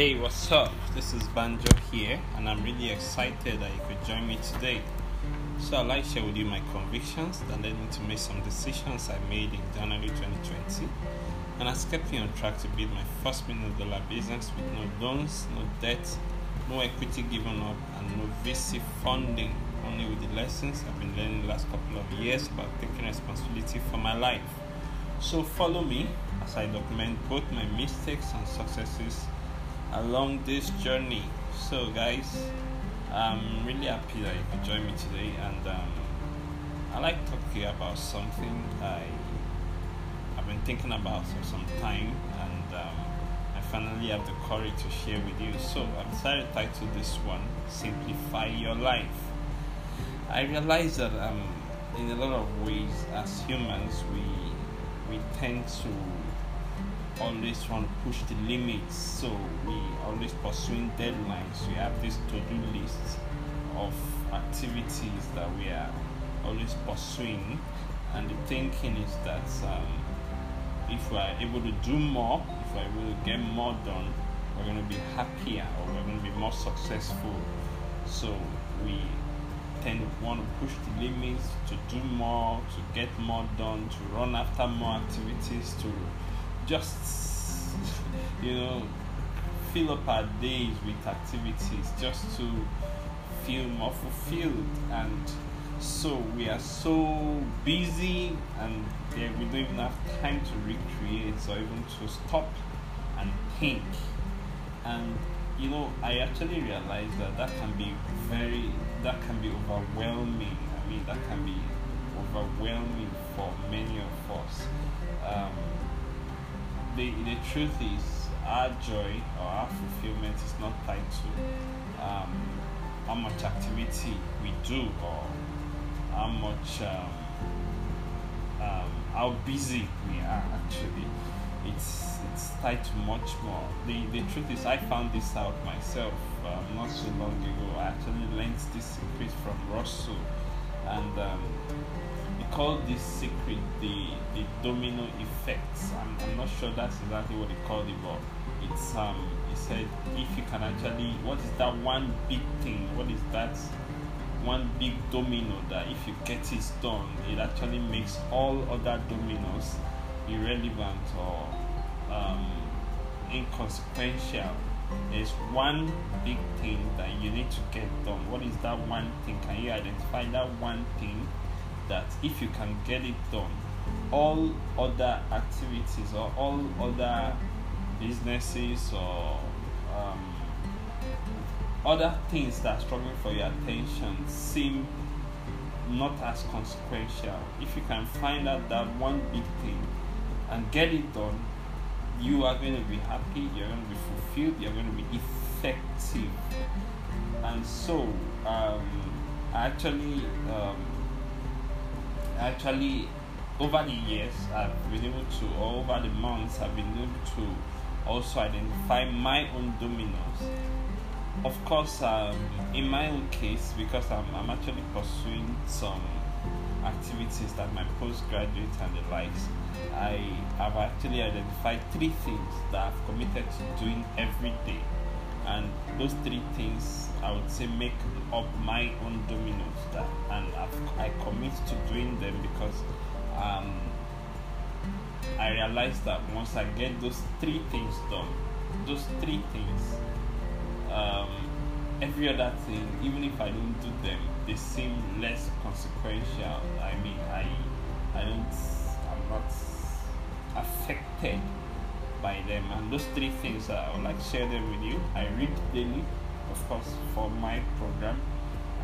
Hey, what's up? This is Banjo here, and I'm really excited that you could join me today. So, I'd like to share with you my convictions that led me to make some decisions I made in January 2020, and has kept me on track to build my first million dollar business with no loans, no debt, no equity given up, and no VC funding, only with the lessons I've been learning the last couple of years about taking responsibility for my life. So, follow me as I document both my mistakes and successes along this journey. So, guys, I'm really happy that you could join me today, and um, I like talking about something I I've been thinking about for some time, and um, I finally have the courage to share with you. So, I've decided to title this one "Simplify Your Life." I realize that um, in a lot of ways, as humans, we we tend to always want to push the limits. So we always pursuing deadlines. We have this to-do list of activities that we are always pursuing. And the thinking is that um, if we are able to do more if able to get more done we're going to be happier or we're going to be more successful. So we tend to want to push the limits to do more to get more done to run after more activities to just you know fill up our days with activities just to feel more fulfilled. And so we are so busy and yeah, we don't even have time to recreate or even to stop and think. And you know i actually realized that that can be very that can be overwhelming. I mean that can be overwhelming for many of us. Um, the, the truth is our joy or our fulfillment is not tied to um, how much activity we do or how much um, um, how busy we are actually. It's it's tied to much more. The the truth is i found this out myself um, not so long ago. I actually learned this secret from russell and um, call this secret the the domino effects. I'm, I'm not sure that's exactly what he called it, but it's um he said if you can actually what is that one big thing? What is that one big domino that if you get it done, it actually makes all other dominoes irrelevant or um, inconsequential. There's one big thing that you need to get done. What is that one thing? Can you identify that one thing that if you can get it done, all other activities or all other businesses or um, other things that are struggling for your attention seem not as consequential. If you can find out that one big thing and get it done, you are going to be happy, you're going to be fulfilled, you're going to be effective. And so, um, actually, um, actually over the years I've been able to over the months I've been able to also identify my own dominoes. Of course, um, in my own case, because I'm, I'm actually pursuing some activities that my postgraduate and the likes, I have actually identified three things that I've committed to doing every day. And those three things I would say make up my own dominoes that and I've, I commit to doing them because um, I realize that once I get those three things done, those three things, um, every other thing, even if I don't do them, they seem less consequential. I mean, I, I don't, I'm not affected by them. And those three things, uh, I would like to share them with you. I read daily of course, for my program,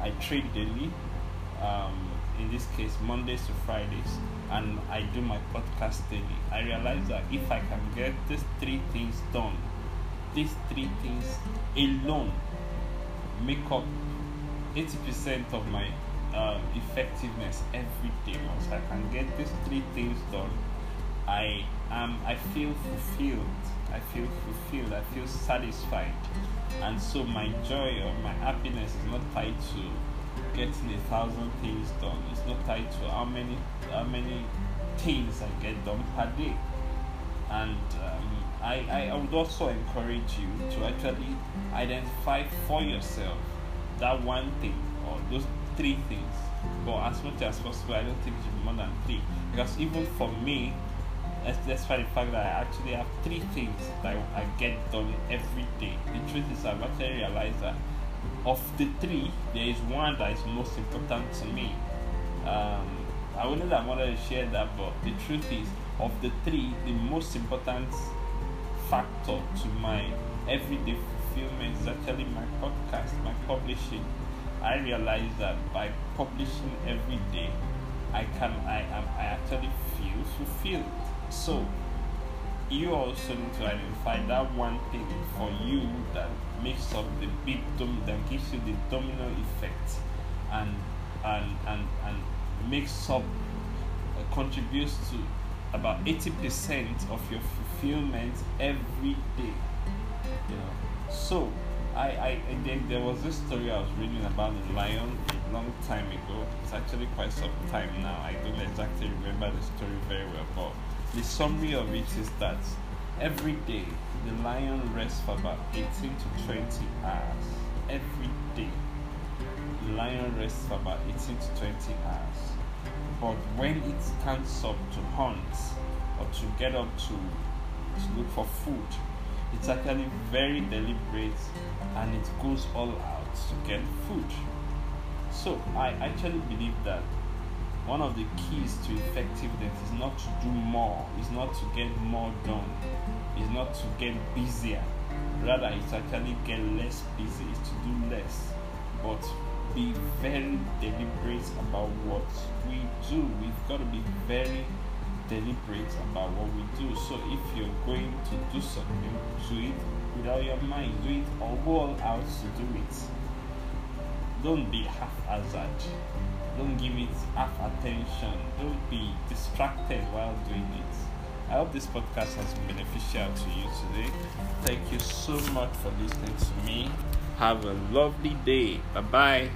I trade daily. Um, in this case, Mondays to Fridays, and I do my podcast daily. I realize that if I can get these three things done, these three things alone make up 80% of my um, effectiveness every day. Once I can get these three things done, I am I feel fulfilled. I feel fulfilled. I feel satisfied and so my joy or my happiness is not tied to getting a thousand things done it's not tied to how many how many things i get done per day and um, I, I would also encourage you to actually identify for yourself that one thing or those three things. But as much as possible i don't think it should be more than three. Because even for me despite the fact that i actually have three things that i get done every day the truth is i've actually realized that of the three there is one that is most important to me. Um, i wouldn't wanted to share that but the truth is of the three the most important factor to my everyday fulfillment is actually my podcast, my publishing. I realize that by publishing every day, I can I am I actually feel fulfilled. So you also need to identify that one thing for you that makes up the big dom that gives you the domino effect and and and and makes up uh, contributes to about 80% of your fulfillment every day. You know, so I, I, there was this story I was reading about the lion a long time ago. It's actually quite some time now. I don't exactly remember the story very well, but the summary of it is that every day the lion rests for about 18 to 20 hours. Every day the lion rests for about 18 to 20 hours. But when it stands up to hunt or to get up to, to look for food, it's actually very deliberate and it goes all out to get food. So I actually believe that one of the keys to effectiveness is not to do more, is not to get more done, is not to get busier. Rather, it's actually get less busy, it's to do less. But be very deliberate about what we do. We've got to be very deliberate about what we do. So if you're going to do something, do it without your mind, do it or go all out to do it. Don't be haphazard. Don't give it half attention. Don't be distracted while doing it. I hope this podcast has been beneficial to you today. Thank you so much for listening to me. Have a lovely day. Bye bye.